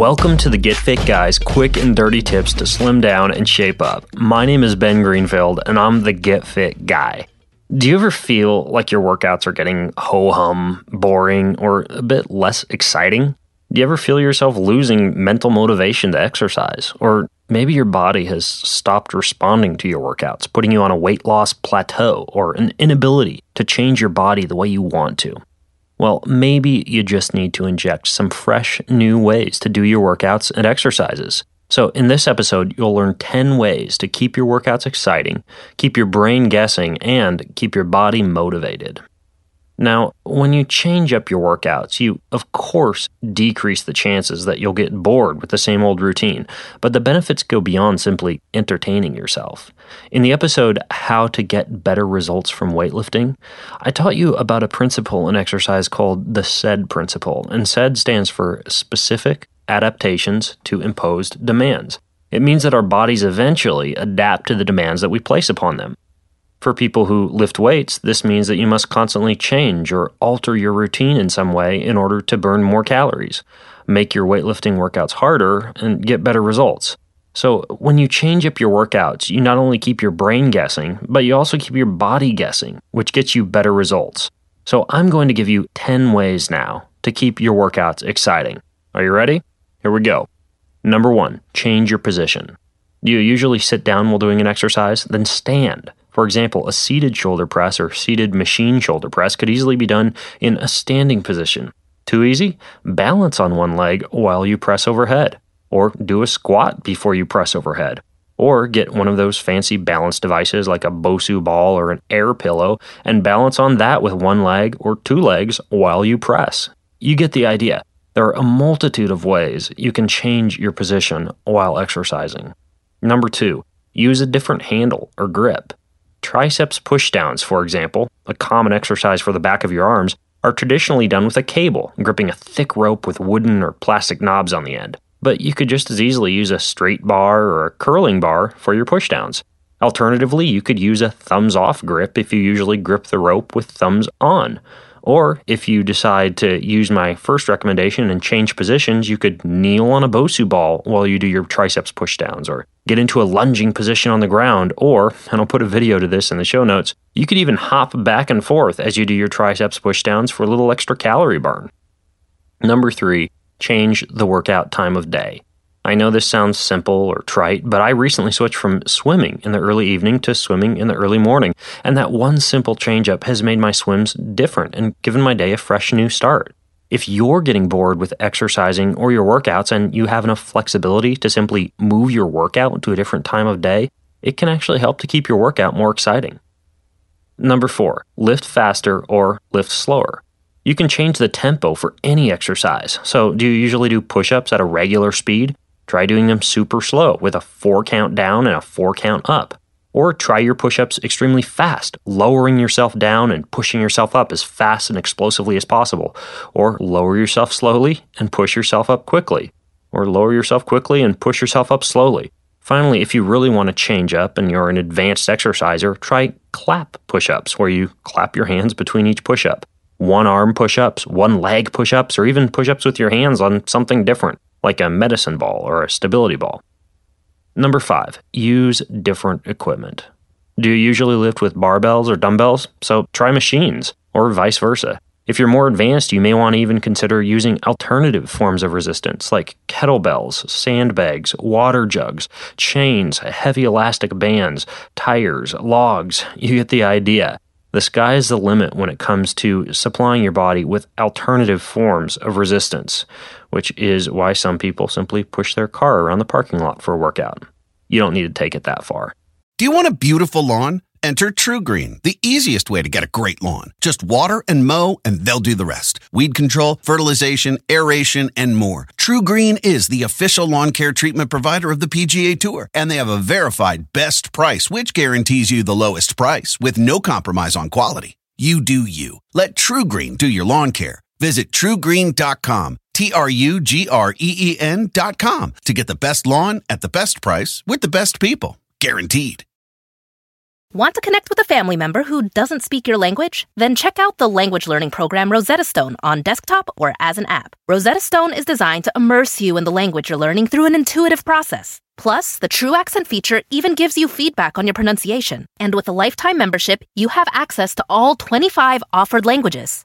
Welcome to the Get Fit Guys quick and dirty tips to slim down and shape up. My name is Ben Greenfield and I'm the Get Fit Guy. Do you ever feel like your workouts are getting ho hum, boring, or a bit less exciting? Do you ever feel yourself losing mental motivation to exercise? Or maybe your body has stopped responding to your workouts, putting you on a weight loss plateau or an inability to change your body the way you want to. Well, maybe you just need to inject some fresh, new ways to do your workouts and exercises. So, in this episode, you'll learn 10 ways to keep your workouts exciting, keep your brain guessing, and keep your body motivated. Now, when you change up your workouts, you, of course, decrease the chances that you'll get bored with the same old routine, but the benefits go beyond simply entertaining yourself. In the episode, How to Get Better Results from Weightlifting, I taught you about a principle in exercise called the SAID principle, and SAID stands for Specific Adaptations to Imposed Demands. It means that our bodies eventually adapt to the demands that we place upon them. For people who lift weights, this means that you must constantly change or alter your routine in some way in order to burn more calories, make your weightlifting workouts harder, and get better results. So, when you change up your workouts, you not only keep your brain guessing, but you also keep your body guessing, which gets you better results. So, I'm going to give you 10 ways now to keep your workouts exciting. Are you ready? Here we go. Number one, change your position. Do you usually sit down while doing an exercise? Then stand. For example, a seated shoulder press or seated machine shoulder press could easily be done in a standing position. Too easy? Balance on one leg while you press overhead. Or do a squat before you press overhead. Or get one of those fancy balance devices like a Bosu ball or an air pillow and balance on that with one leg or two legs while you press. You get the idea. There are a multitude of ways you can change your position while exercising. Number two, use a different handle or grip. Triceps pushdowns, for example, a common exercise for the back of your arms, are traditionally done with a cable, gripping a thick rope with wooden or plastic knobs on the end. But you could just as easily use a straight bar or a curling bar for your pushdowns. Alternatively, you could use a thumbs off grip if you usually grip the rope with thumbs on. Or if you decide to use my first recommendation and change positions, you could kneel on a Bosu ball while you do your triceps pushdowns, or get into a lunging position on the ground, or, and I'll put a video to this in the show notes, you could even hop back and forth as you do your triceps pushdowns for a little extra calorie burn. Number three, change the workout time of day. I know this sounds simple or trite, but I recently switched from swimming in the early evening to swimming in the early morning, and that one simple change up has made my swims different and given my day a fresh new start. If you're getting bored with exercising or your workouts and you have enough flexibility to simply move your workout to a different time of day, it can actually help to keep your workout more exciting. Number four, lift faster or lift slower. You can change the tempo for any exercise. So, do you usually do push ups at a regular speed? Try doing them super slow with a four count down and a four count up. Or try your push ups extremely fast, lowering yourself down and pushing yourself up as fast and explosively as possible. Or lower yourself slowly and push yourself up quickly. Or lower yourself quickly and push yourself up slowly. Finally, if you really want to change up and you're an advanced exerciser, try clap push ups, where you clap your hands between each push up. One arm push ups, one leg push ups, or even push ups with your hands on something different like a medicine ball or a stability ball. Number five, use different equipment. Do you usually lift with barbells or dumbbells? So try machines. or vice versa. If you're more advanced, you may want to even consider using alternative forms of resistance like kettlebells, sandbags, water jugs, chains, heavy elastic bands, tires, logs. You get the idea. The sky is the limit when it comes to supplying your body with alternative forms of resistance, which is why some people simply push their car around the parking lot for a workout. You don't need to take it that far. Do you want a beautiful lawn? Enter TruGreen, the easiest way to get a great lawn. Just water and mow, and they'll do the rest. Weed control, fertilization, aeration, and more. TruGreen is the official lawn care treatment provider of the PGA Tour, and they have a verified best price, which guarantees you the lowest price with no compromise on quality. You do you. Let TruGreen do your lawn care. Visit trugreen.com, T R U G R E E com to get the best lawn at the best price with the best people. Guaranteed. Want to connect with a family member who doesn't speak your language? Then check out the language learning program Rosetta Stone on desktop or as an app. Rosetta Stone is designed to immerse you in the language you're learning through an intuitive process. Plus, the True Accent feature even gives you feedback on your pronunciation. And with a lifetime membership, you have access to all 25 offered languages.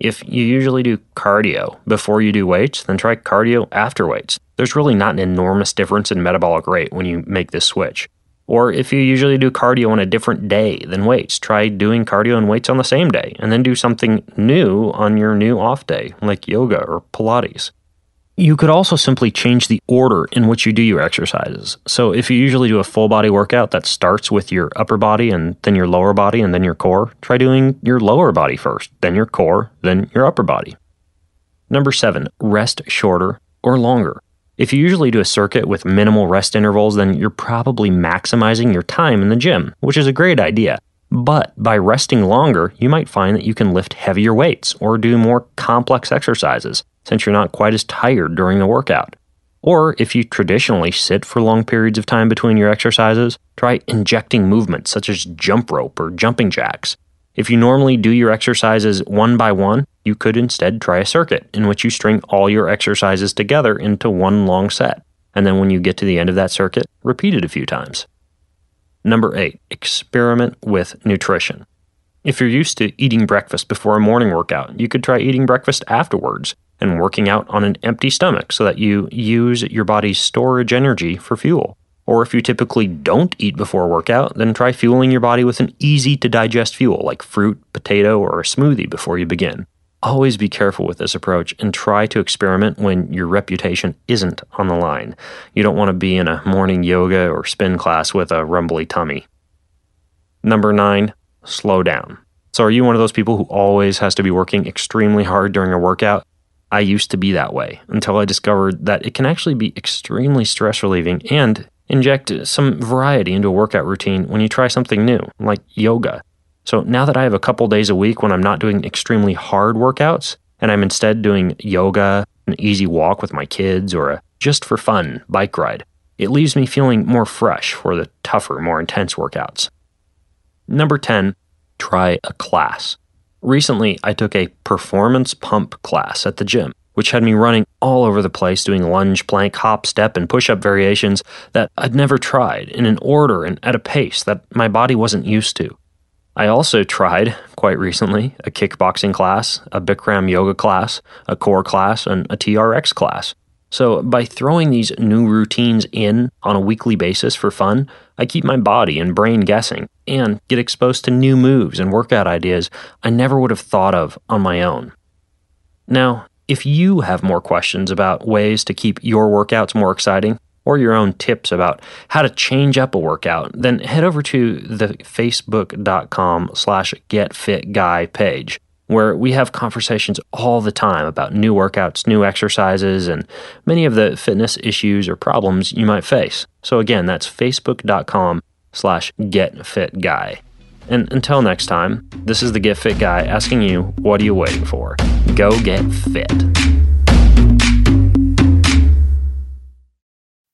If you usually do cardio before you do weights, then try cardio after weights. There's really not an enormous difference in metabolic rate when you make this switch. Or if you usually do cardio on a different day than weights, try doing cardio and weights on the same day, and then do something new on your new off day, like yoga or Pilates. You could also simply change the order in which you do your exercises. So, if you usually do a full body workout that starts with your upper body and then your lower body and then your core, try doing your lower body first, then your core, then your upper body. Number seven, rest shorter or longer. If you usually do a circuit with minimal rest intervals, then you're probably maximizing your time in the gym, which is a great idea. But by resting longer, you might find that you can lift heavier weights or do more complex exercises since you're not quite as tired during the workout. Or if you traditionally sit for long periods of time between your exercises, try injecting movements such as jump rope or jumping jacks. If you normally do your exercises one by one, you could instead try a circuit in which you string all your exercises together into one long set. And then when you get to the end of that circuit, repeat it a few times. Number eight, experiment with nutrition. If you're used to eating breakfast before a morning workout, you could try eating breakfast afterwards and working out on an empty stomach so that you use your body's storage energy for fuel. Or if you typically don't eat before a workout, then try fueling your body with an easy to digest fuel like fruit, potato, or a smoothie before you begin. Always be careful with this approach and try to experiment when your reputation isn't on the line. You don't want to be in a morning yoga or spin class with a rumbly tummy. Number nine, slow down. So, are you one of those people who always has to be working extremely hard during a workout? I used to be that way until I discovered that it can actually be extremely stress relieving and inject some variety into a workout routine when you try something new, like yoga. So now that I have a couple days a week when I'm not doing extremely hard workouts, and I'm instead doing yoga, an easy walk with my kids, or a just for fun bike ride, it leaves me feeling more fresh for the tougher, more intense workouts. Number 10, try a class. Recently, I took a performance pump class at the gym, which had me running all over the place doing lunge, plank, hop, step, and push up variations that I'd never tried in an order and at a pace that my body wasn't used to. I also tried, quite recently, a kickboxing class, a Bikram yoga class, a core class, and a TRX class. So, by throwing these new routines in on a weekly basis for fun, I keep my body and brain guessing and get exposed to new moves and workout ideas I never would have thought of on my own. Now, if you have more questions about ways to keep your workouts more exciting, or your own tips about how to change up a workout, then head over to the facebook.com slash getfitguy page where we have conversations all the time about new workouts, new exercises, and many of the fitness issues or problems you might face. So again, that's facebook.com slash getfitguy. And until next time, this is the Get Fit Guy asking you, what are you waiting for? Go get fit.